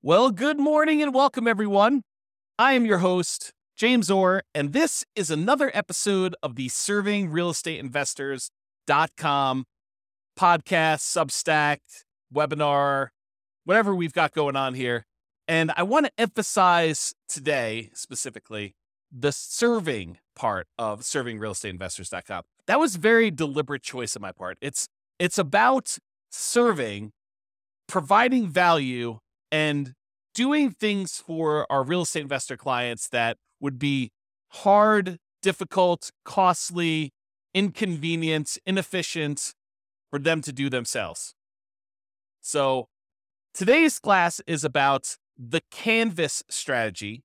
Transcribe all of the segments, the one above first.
Well, good morning and welcome, everyone. I am your host, James Orr, and this is another episode of the Serving Real Estate Investors.com podcast, Substack, webinar, whatever we've got going on here. And I want to emphasize today specifically the serving part of serving servingrealestateinvestors.com. That was very deliberate choice on my part. It's it's about serving, providing value and doing things for our real estate investor clients that would be hard, difficult, costly, inconvenient, inefficient for them to do themselves. So, today's class is about the Canvas strategy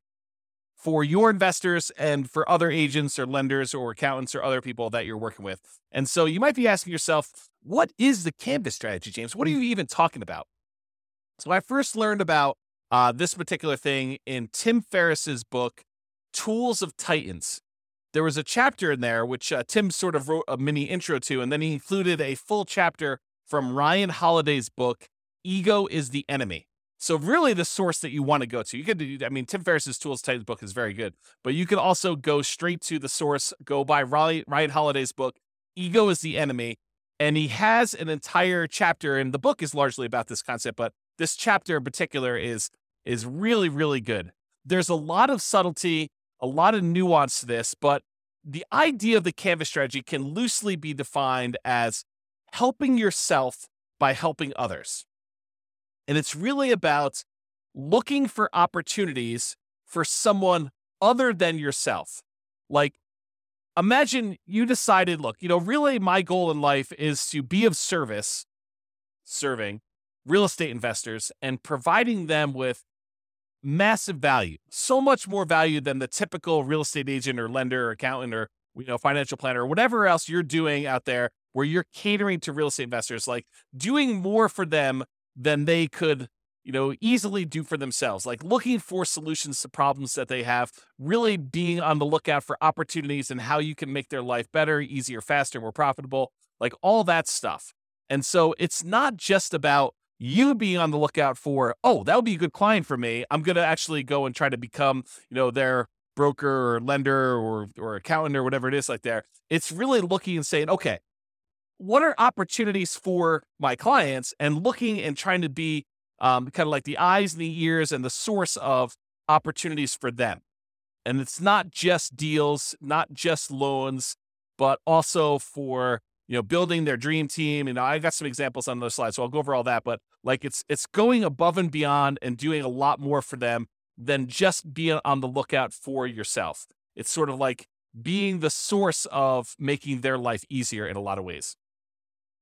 for your investors and for other agents or lenders or accountants or other people that you're working with. And so you might be asking yourself, what is the Canvas strategy, James? What are you even talking about? So I first learned about uh, this particular thing in Tim Ferriss's book, Tools of Titans. There was a chapter in there which uh, Tim sort of wrote a mini intro to, and then he included a full chapter from Ryan Holiday's book, Ego is the Enemy. So really the source that you want to go to. You could I mean Tim Ferriss's Tools of Titans book is very good, but you can also go straight to the source, go by Ryan Holiday's book, Ego is the Enemy, and he has an entire chapter and the book is largely about this concept, but this chapter in particular is is really really good. There's a lot of subtlety, a lot of nuance to this, but the idea of the canvas strategy can loosely be defined as helping yourself by helping others. And it's really about looking for opportunities for someone other than yourself. Like, imagine you decided, look, you know, really my goal in life is to be of service, serving real estate investors and providing them with massive value, so much more value than the typical real estate agent or lender or accountant or you know financial planner or whatever else you're doing out there where you're catering to real estate investors like doing more for them than they could you know easily do for themselves like looking for solutions to problems that they have really being on the lookout for opportunities and how you can make their life better easier faster more profitable like all that stuff. And so it's not just about you being on the lookout for, oh, that would be a good client for me. I'm going to actually go and try to become, you know, their broker or lender or, or accountant or whatever it is like there. It's really looking and saying, okay, what are opportunities for my clients and looking and trying to be um, kind of like the eyes and the ears and the source of opportunities for them. And it's not just deals, not just loans, but also for you know, building their dream team. You know, I got some examples on those slides, so I'll go over all that. But like, it's it's going above and beyond and doing a lot more for them than just being on the lookout for yourself. It's sort of like being the source of making their life easier in a lot of ways.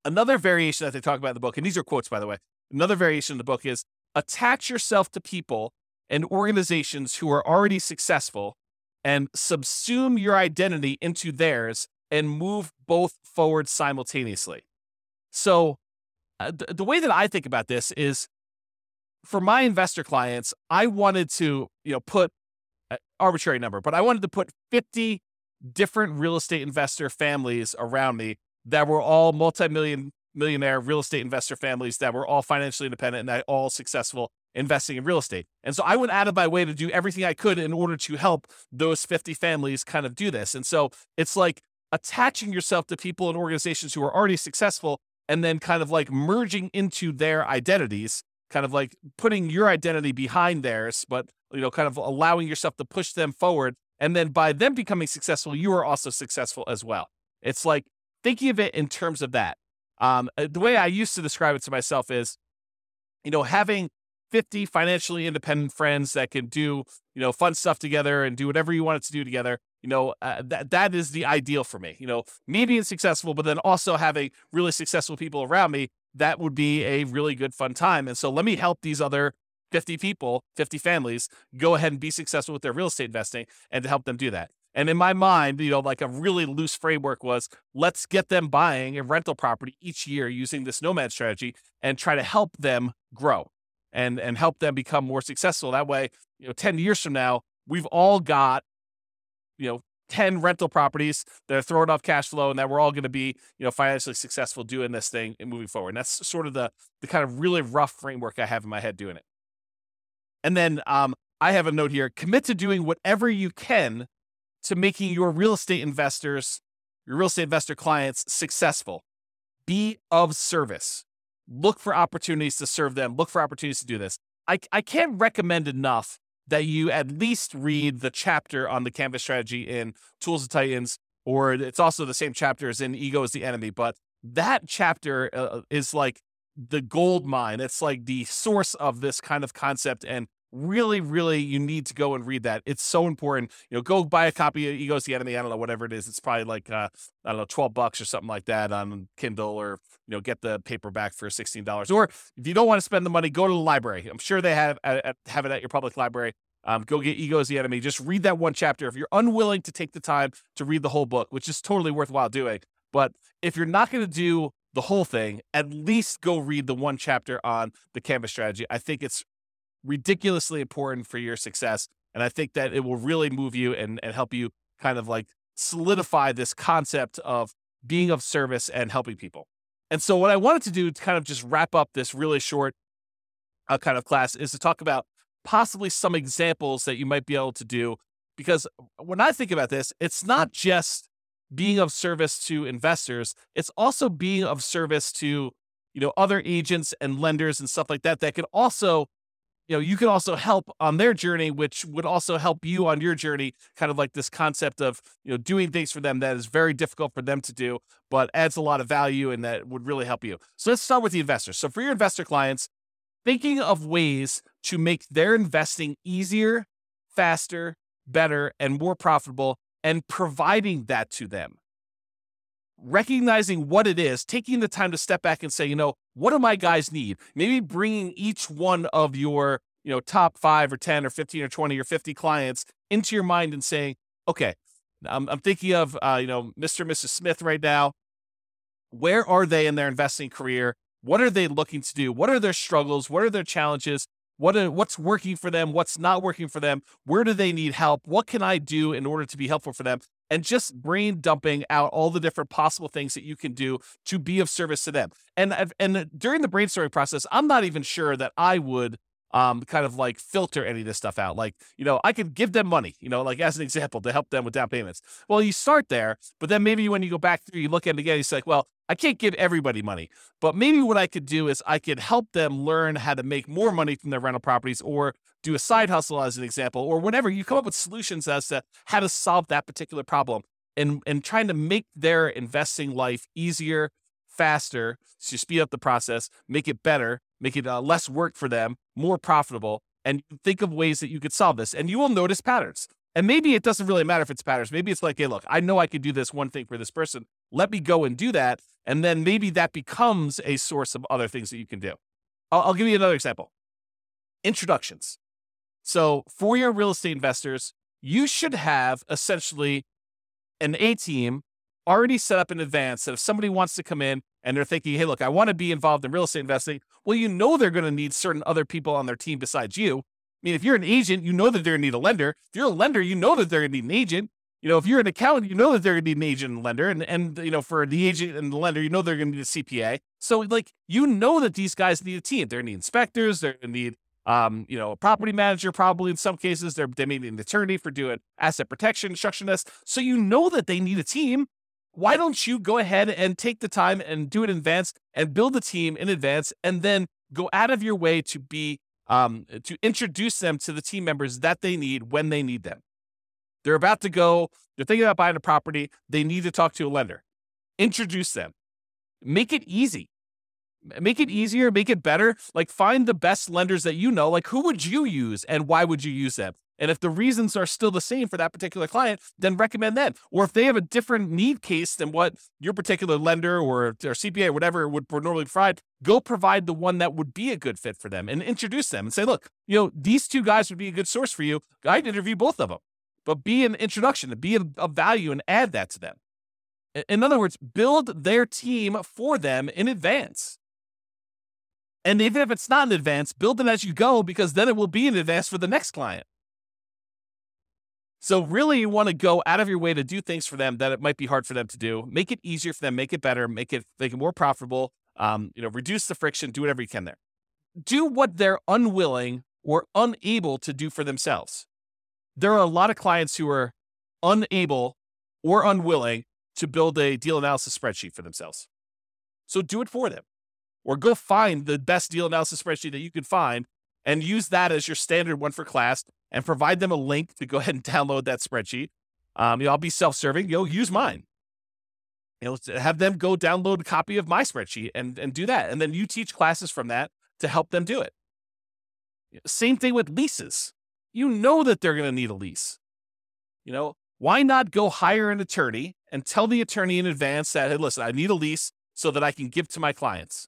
Another variation that they talk about in the book, and these are quotes, by the way. Another variation in the book is attach yourself to people and organizations who are already successful and subsume your identity into theirs and move both forward simultaneously. So, uh, th- the way that I think about this is for my investor clients, I wanted to, you know, put an arbitrary number, but I wanted to put 50 different real estate investor families around me that were all multi-million millionaire real estate investor families that were all financially independent and all successful investing in real estate. And so I went out of my way to do everything I could in order to help those 50 families kind of do this. And so it's like attaching yourself to people and organizations who are already successful and then kind of like merging into their identities, kind of like putting your identity behind theirs, but you know, kind of allowing yourself to push them forward. And then by them becoming successful, you are also successful as well. It's like thinking of it in terms of that. Um, uh, the way I used to describe it to myself is, you know, having 50 financially independent friends that can do, you know, fun stuff together and do whatever you want it to do together you know uh, that that is the ideal for me you know me being successful but then also having really successful people around me that would be a really good fun time and so let me help these other 50 people 50 families go ahead and be successful with their real estate investing and to help them do that and in my mind you know like a really loose framework was let's get them buying a rental property each year using this nomad strategy and try to help them grow and and help them become more successful that way you know 10 years from now we've all got you know 10 rental properties that are throwing off cash flow and that we're all going to be you know financially successful doing this thing and moving forward and that's sort of the the kind of really rough framework i have in my head doing it And then um, I have a note here commit to doing whatever you can to making your real estate investors, your real estate investor clients successful. Be of service. Look for opportunities to serve them. Look for opportunities to do this. I, I can't recommend enough that you at least read the chapter on the Canvas strategy in Tools of Titans, or it's also the same chapter as in Ego is the Enemy. But that chapter uh, is like the gold mine. It's like the source of this kind of concept. And really, really, you need to go and read that. It's so important. You know, go buy a copy of Ego's the Enemy. I don't know, whatever it is. It's probably like, uh, I don't know, 12 bucks or something like that on Kindle or, you know, get the paperback for $16. Or if you don't want to spend the money, go to the library. I'm sure they have, uh, have it at your public library. Um, go get Ego's the Enemy. Just read that one chapter. If you're unwilling to take the time to read the whole book, which is totally worthwhile doing, but if you're not going to do the whole thing, at least go read the one chapter on the Canvas strategy. I think it's ridiculously important for your success. And I think that it will really move you and, and help you kind of like solidify this concept of being of service and helping people. And so, what I wanted to do to kind of just wrap up this really short uh, kind of class is to talk about possibly some examples that you might be able to do. Because when I think about this, it's not just being of service to investors, it's also being of service to you know other agents and lenders and stuff like that that could also you know you can also help on their journey which would also help you on your journey kind of like this concept of you know doing things for them that is very difficult for them to do but adds a lot of value and that would really help you so let's start with the investors so for your investor clients thinking of ways to make their investing easier faster better and more profitable and providing that to them. Recognizing what it is, taking the time to step back and say, you know, what do my guys need? Maybe bringing each one of your, you know, top five or 10 or 15 or 20 or 50 clients into your mind and saying, okay, I'm, I'm thinking of, uh, you know, Mr. and Mrs. Smith right now. Where are they in their investing career? What are they looking to do? What are their struggles? What are their challenges? What are, what's working for them? What's not working for them? Where do they need help? What can I do in order to be helpful for them? And just brain dumping out all the different possible things that you can do to be of service to them. And and during the brainstorming process, I'm not even sure that I would um, kind of like filter any of this stuff out. Like, you know, I could give them money, you know, like as an example to help them with down payments. Well, you start there, but then maybe when you go back through, you look at it again, you say, like, well, I can't give everybody money, but maybe what I could do is I could help them learn how to make more money from their rental properties or do a side hustle as an example, or whatever. You come up with solutions as to how to solve that particular problem and, and trying to make their investing life easier, faster, to speed up the process, make it better, make it uh, less work for them, more profitable, and think of ways that you could solve this. And you will notice patterns. And maybe it doesn't really matter if it's patterns. Maybe it's like, hey, look, I know I could do this one thing for this person. Let me go and do that. And then maybe that becomes a source of other things that you can do. I'll, I'll give you another example introductions. So for your real estate investors, you should have essentially an A team already set up in advance that if somebody wants to come in and they're thinking, hey, look, I want to be involved in real estate investing, well, you know they're going to need certain other people on their team besides you. I mean, if you're an agent, you know that they're going to need a lender. If you're a lender, you know that they're going to need an agent. You know, if you're an accountant, you know that they're going to need an agent and lender. And, and, you know, for the agent and the lender, you know they're going to need a CPA. So, like, you know that these guys need a team. They're going to need inspectors. They're going to need, um, you know, a property manager, probably in some cases. They're, they may need an attorney for doing asset protection, constructionist. So, you know that they need a team why don't you go ahead and take the time and do it in advance and build a team in advance and then go out of your way to be um, to introduce them to the team members that they need when they need them. They're about to go, they're thinking about buying a property, they need to talk to a lender. Introduce them. Make it easy. Make it easier, make it better. Like find the best lenders that you know. Like who would you use and why would you use them? And if the reasons are still the same for that particular client, then recommend them. Or if they have a different need case than what your particular lender or, CPA or whatever would normally provide, go provide the one that would be a good fit for them and introduce them and say, look, you know, these two guys would be a good source for you. I'd interview both of them, but be an introduction, be a, value and add that to them. In other words, build their team for them in advance. And even if it's not in advance, build it as you go because then it will be in advance for the next client. So really, you want to go out of your way to do things for them that it might be hard for them to do. Make it easier for them, make it better, make it make it more profitable. Um, you know, reduce the friction, do whatever you can there. Do what they're unwilling or unable to do for themselves. There are a lot of clients who are unable or unwilling to build a deal analysis spreadsheet for themselves. So do it for them. Or go find the best deal analysis spreadsheet that you can find and use that as your standard one for class and provide them a link to go ahead and download that spreadsheet. Um, you know, I'll be self-serving. You'll use mine. You know, have them go download a copy of my spreadsheet and, and do that. And then you teach classes from that to help them do it. Same thing with leases. You know that they're going to need a lease. You know, why not go hire an attorney and tell the attorney in advance that, hey, listen, I need a lease so that I can give to my clients.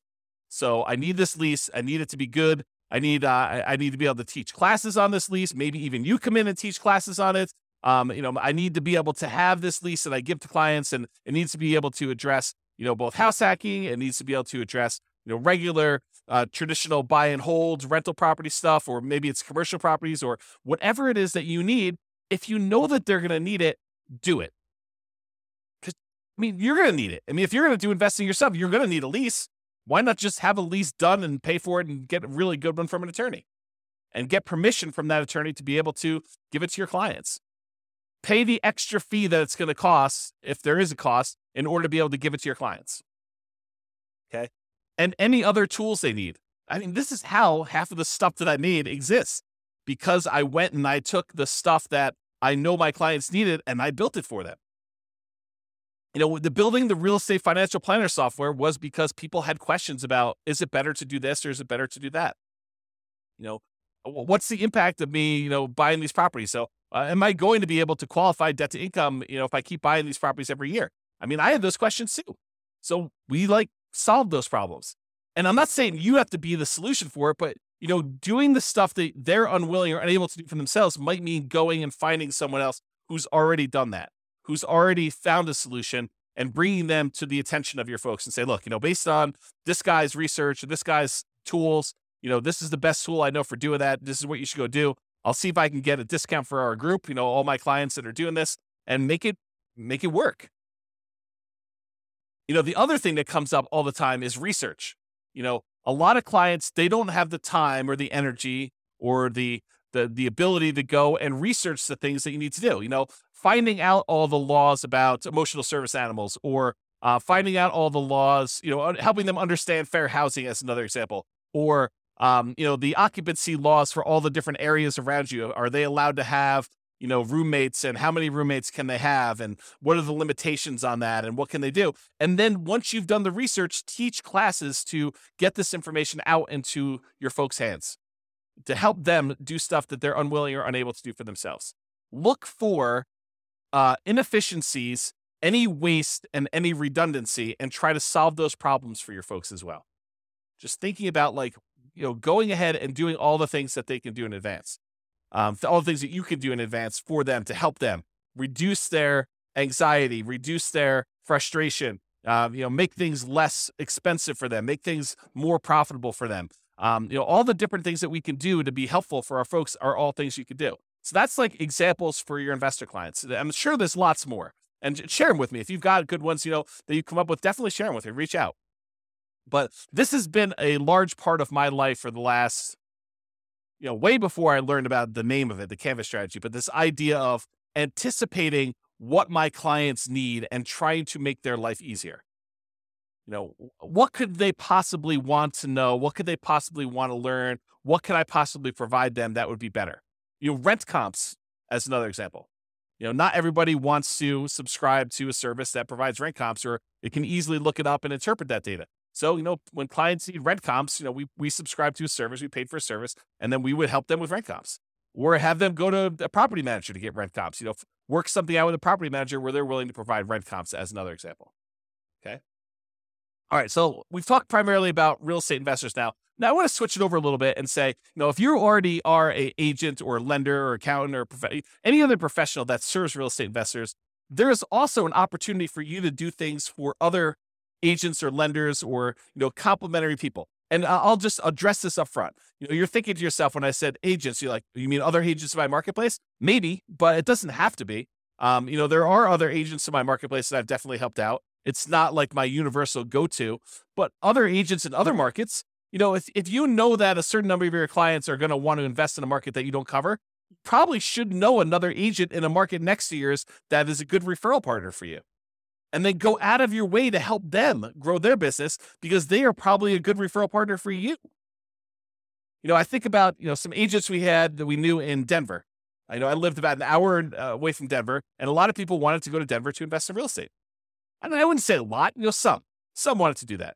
So I need this lease. I need it to be good. I need uh, I need to be able to teach classes on this lease. Maybe even you come in and teach classes on it. Um, you know, I need to be able to have this lease that I give to clients, and it needs to be able to address, you know, both house hacking. It needs to be able to address, you know, regular uh, traditional buy and hold rental property stuff, or maybe it's commercial properties, or whatever it is that you need. If you know that they're going to need it, do it. Because I mean, you're going to need it. I mean, if you're going to do investing yourself, you're going to need a lease. Why not just have a lease done and pay for it and get a really good one from an attorney and get permission from that attorney to be able to give it to your clients? Pay the extra fee that it's going to cost, if there is a cost, in order to be able to give it to your clients. Okay. And any other tools they need. I mean, this is how half of the stuff that I need exists because I went and I took the stuff that I know my clients needed and I built it for them you know, the building the real estate financial planner software was because people had questions about is it better to do this or is it better to do that? You know, what's the impact of me, you know, buying these properties? So, uh, am I going to be able to qualify debt to income, you know, if I keep buying these properties every year? I mean, I had those questions too. So, we like solved those problems. And I'm not saying you have to be the solution for it, but you know, doing the stuff that they're unwilling or unable to do for themselves might mean going and finding someone else who's already done that who's already found a solution and bringing them to the attention of your folks and say, look, you know, based on this guy's research, this guy's tools, you know, this is the best tool I know for doing that. This is what you should go do. I'll see if I can get a discount for our group, you know, all my clients that are doing this and make it make it work. You know, the other thing that comes up all the time is research. You know, a lot of clients, they don't have the time or the energy or the the the ability to go and research the things that you need to do. You know, finding out all the laws about emotional service animals or uh, finding out all the laws, you know, helping them understand fair housing as another example, or um, you know, the occupancy laws for all the different areas around you. Are they allowed to have, you know, roommates and how many roommates can they have and what are the limitations on that and what can they do? And then once you've done the research, teach classes to get this information out into your folks' hands to help them do stuff that they're unwilling or unable to do for themselves. Look for uh, inefficiencies, any waste, and any redundancy, and try to solve those problems for your folks as well. Just thinking about like, you know, going ahead and doing all the things that they can do in advance, um, all the things that you can do in advance for them to help them reduce their anxiety, reduce their frustration, uh, you know, make things less expensive for them, make things more profitable for them. Um, you know, all the different things that we can do to be helpful for our folks are all things you can do. So that's like examples for your investor clients. I'm sure there's lots more. And share them with me. If you've got good ones, you know, that you come up with, definitely share them with me. Reach out. But this has been a large part of my life for the last, you know, way before I learned about the name of it, the Canvas strategy. But this idea of anticipating what my clients need and trying to make their life easier. You know, what could they possibly want to know? What could they possibly want to learn? What could I possibly provide them that would be better? You know, rent comps as another example. You know, not everybody wants to subscribe to a service that provides rent comps, or it can easily look it up and interpret that data. So, you know, when clients need rent comps, you know, we we subscribe to a service, we paid for a service, and then we would help them with rent comps, or have them go to a property manager to get rent comps. You know, work something out with a property manager where they're willing to provide rent comps as another example. Okay. All right. So we've talked primarily about real estate investors now. Now I want to switch it over a little bit and say, you know, if you already are a agent or lender or accountant or prof- any other professional that serves real estate investors, there is also an opportunity for you to do things for other agents or lenders or you know complementary people. And I'll just address this up front. You know, you're thinking to yourself when I said agents, you're like, you mean other agents in my marketplace? Maybe, but it doesn't have to be. Um, you know, there are other agents in my marketplace that I've definitely helped out. It's not like my universal go to, but other agents in other markets you know, if, if you know that a certain number of your clients are going to want to invest in a market that you don't cover, you probably should know another agent in a market next to yours that is a good referral partner for you. And then go out of your way to help them grow their business because they are probably a good referral partner for you. You know, I think about, you know, some agents we had that we knew in Denver. I know I lived about an hour uh, away from Denver, and a lot of people wanted to go to Denver to invest in real estate. And I wouldn't say a lot, you know, some. Some wanted to do that.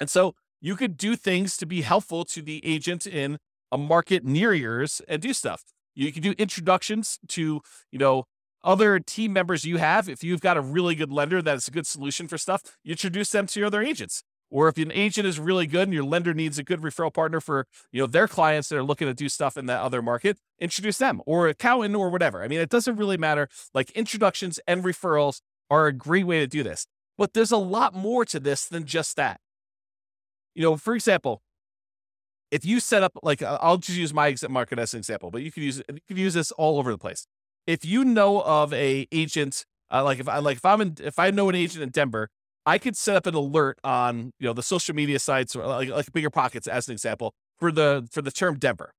And so you could do things to be helpful to the agent in a market near yours and do stuff. You can do introductions to, you know, other team members you have. If you've got a really good lender that's a good solution for stuff, you introduce them to your other agents. Or if an agent is really good and your lender needs a good referral partner for, you know, their clients that are looking to do stuff in that other market, introduce them or accountant or whatever. I mean, it doesn't really matter. Like introductions and referrals are a great way to do this. But there's a lot more to this than just that. You know, for example, if you set up like uh, I'll just use my market as an example, but you could use you could use this all over the place. If you know of a agent, uh, like if I like if I'm in if I know an agent in Denver, I could set up an alert on you know the social media sites or like like Bigger Pockets as an example for the for the term Denver,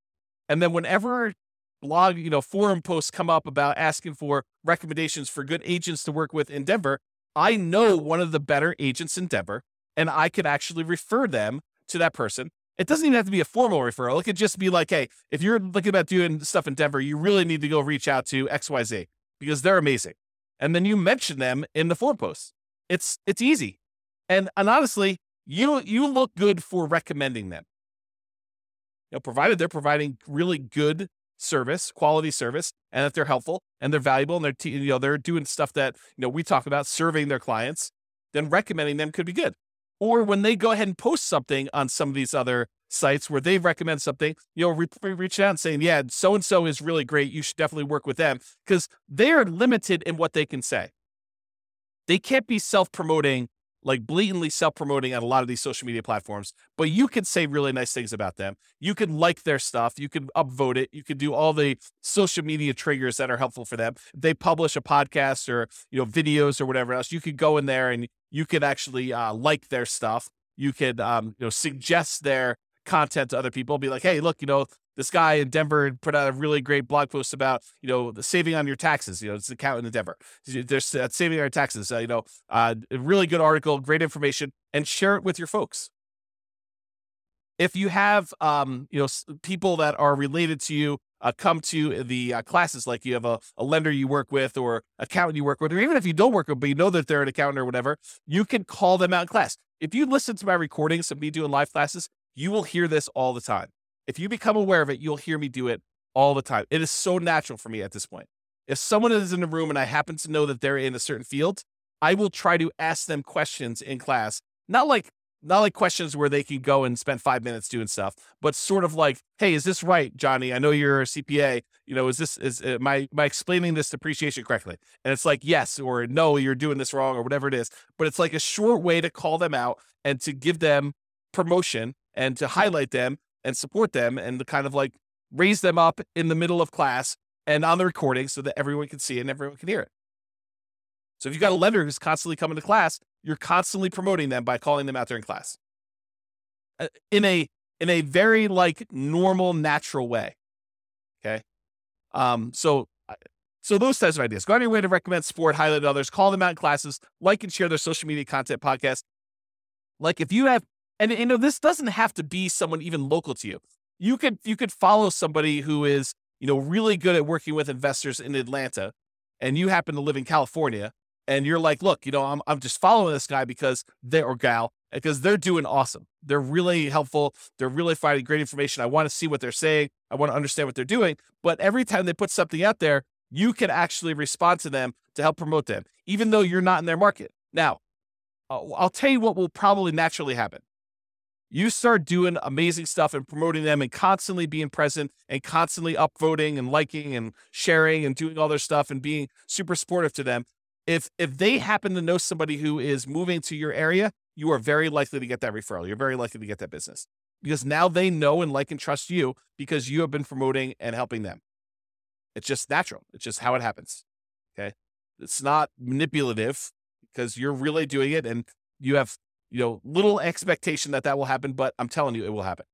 and then whenever blog you know forum posts come up about asking for recommendations for good agents to work with in Denver, I know one of the better agents in Denver, and I could actually refer them to that person. It doesn't even have to be a formal referral. It could just be like, hey, if you're thinking about doing stuff in Denver, you really need to go reach out to XYZ because they're amazing. And then you mention them in the forum posts. It's it's easy. And and honestly, you you look good for recommending them. You know, provided they're providing really good service, quality service, and that they're helpful and they're valuable and they're you know they're doing stuff that you know we talk about serving their clients, then recommending them could be good. Or when they go ahead and post something on some of these other sites where they recommend something, you know, re- reach out and saying, yeah, so and so is really great. You should definitely work with them because they're limited in what they can say. They can't be self promoting like blatantly self promoting on a lot of these social media platforms, but you can say really nice things about them. You can like their stuff. You can upvote it. You can do all the social media triggers that are helpful for them. they publish a podcast or, you know, videos or whatever else. You could go in there and you could actually uh, like their stuff. You could, um, you know, suggest their content to other people. Be like, hey, look, you know, this guy in Denver put out a really great blog post about, you know, the saving on your taxes. You know, it's the accountant in Denver. There's uh, saving on your taxes. Uh, you know, uh, a really good article, great information, and share it with your folks. If you have, um, you know, people that are related to you uh, come to the uh, classes, like you have a, a, lender you work with or accountant you work with, or even if you don't work with, but you know that they're an accountant or whatever, you can call them out in class. If you listen to my recordings of me doing live classes, you will hear this all the time. If you become aware of it, you'll hear me do it all the time. It is so natural for me at this point. If someone is in the room and I happen to know that they're in a certain field, I will try to ask them questions in class. Not like not like questions where they can go and spend five minutes doing stuff, but sort of like, hey, is this right, Johnny? I know you're a CPA. You know, is this is my my explaining this depreciation correctly? And it's like yes or no, you're doing this wrong or whatever it is. But it's like a short way to call them out and to give them promotion and to highlight them and support them and to kind of like raise them up in the middle of class and on the recording so that everyone can see it and everyone can hear it. So if you've got a lender who's constantly coming to class, you're constantly promoting them by calling them out there in class. Uh, in a in a very like normal, natural way. Okay. Um, so so those types of ideas. Go on your way to recommend sport, highlight others, call them out in classes, like and share their social media content podcast. Like if you have and you know this doesn't have to be someone even local to you. You could you could follow somebody who is you know really good at working with investors in atlanta and you happen to live in california and you're like look you know i'm, I'm just following this guy because they or gal because they're doing awesome. They're really helpful. They're really finding great information. I want to see what they're saying. I want to understand what they're doing. But every time they put something out there you can actually respond to them to help promote them even though you're not in their market. Now I'll tell you what will probably naturally happen you start doing amazing stuff and promoting them and constantly being present and constantly upvoting and liking and sharing and doing all their stuff and being super supportive to them. If if they happen to know somebody who is moving to your area you are very likely to get that referral. You're very likely to get that business because now they know and like and trust you because you have been promoting and helping them. It's just natural. It's just how it happens okay? It's not manipulative because you're really doing it and you have you know, little expectation that that will happen, but I'm telling you, it will happen.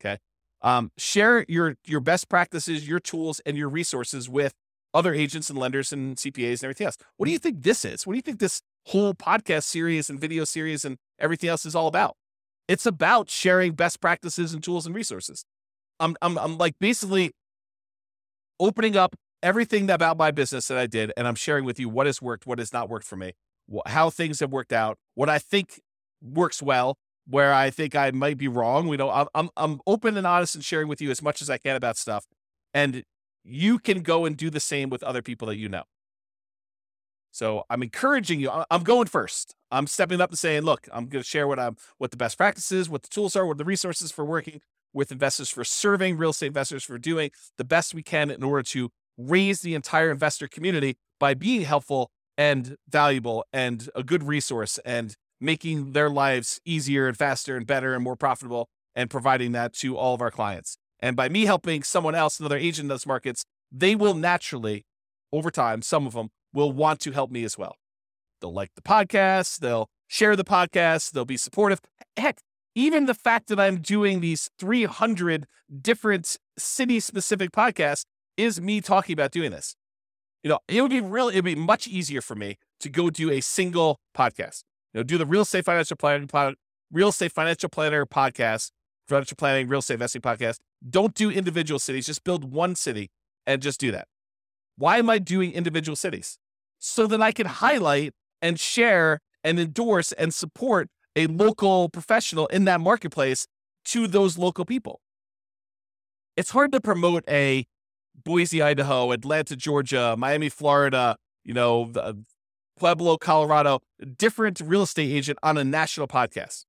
Okay. Um, share your your best practices, your tools, and your resources with other agents and lenders and CPAs and everything else. What do you think this is? What do you think this whole podcast series and video series and everything else is all about? It's about sharing best practices and tools and resources. I'm I'm I'm like basically opening up everything about my business that I did, and I'm sharing with you what has worked, what has not worked for me, how things have worked out, what I think works well, where I think I might be wrong. We know I'm I'm open and honest and sharing with you as much as I can about stuff, and you can go and do the same with other people that you know. So I'm encouraging you. I'm going first. I'm stepping up and saying, look, I'm going to share what I'm, what the best practices, what the tools are, what the resources for working with investors, for serving real estate investors, for doing the best we can in order to raise the entire investor community by being helpful and valuable and a good resource and making their lives easier and faster and better and more profitable and providing that to all of our clients. And by me helping someone else, another agent in those markets, they will naturally, over time, some of them will want to help me as well. They'll like the podcast, they'll share the podcast, they'll be supportive. Heck, even the fact that I'm doing these 300 different city specific podcasts is me talking about doing this. You know, it would be really, it'd be much easier for me to go do a single podcast. You know, do the real estate financial planning, real estate financial planner podcast, financial planning, real estate investing podcast. Don't do individual cities. Just build one city and just do that. Why am I doing individual cities? So that I can highlight and share and endorse and support a local professional in that marketplace to those local people. It's hard to promote a Boise, Idaho, Atlanta, Georgia, Miami, Florida, you know, Pueblo, Colorado, different real estate agent on a national podcast.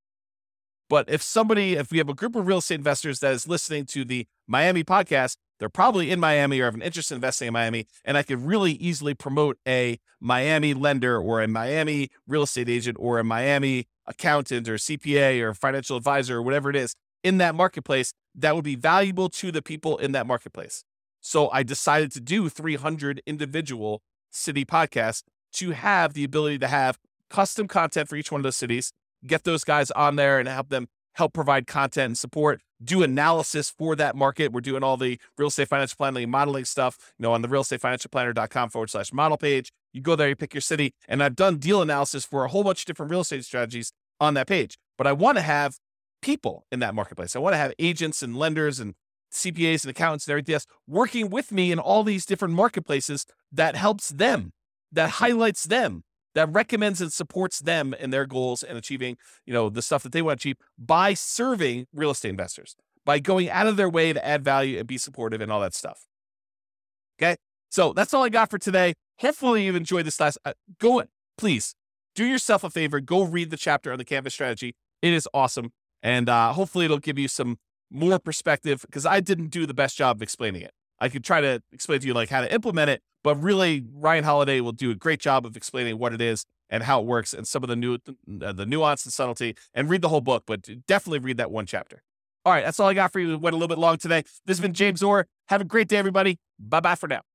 But if somebody, if we have a group of real estate investors that is listening to the Miami podcast, they're probably in Miami or have an interest in investing in Miami. And I could really easily promote a Miami lender or a Miami real estate agent or a Miami accountant or CPA or financial advisor or whatever it is in that marketplace that would be valuable to the people in that marketplace. So I decided to do 300 individual city podcasts to have the ability to have custom content for each one of those cities, get those guys on there and help them help provide content and support, do analysis for that market. We're doing all the real estate financial planning modeling stuff, you know, on the real estate financial planner.com forward slash model page. You go there, you pick your city, and I've done deal analysis for a whole bunch of different real estate strategies on that page. But I want to have people in that marketplace. I want to have agents and lenders and CPAs and accountants and everything else working with me in all these different marketplaces that helps them, that highlights them, that recommends and supports them in their goals and achieving, you know, the stuff that they want to achieve by serving real estate investors, by going out of their way to add value and be supportive and all that stuff. Okay. So that's all I got for today. Hopefully you've enjoyed this class. Uh, go, please do yourself a favor. Go read the chapter on the Canvas strategy. It is awesome. And uh, hopefully it'll give you some more perspective because I didn't do the best job of explaining it. I could try to explain to you like how to implement it, but really Ryan Holiday will do a great job of explaining what it is and how it works and some of the new uh, the nuance and subtlety and read the whole book, but definitely read that one chapter. All right, that's all I got for you. Went a little bit long today. This has been James Orr. Have a great day, everybody. Bye bye for now.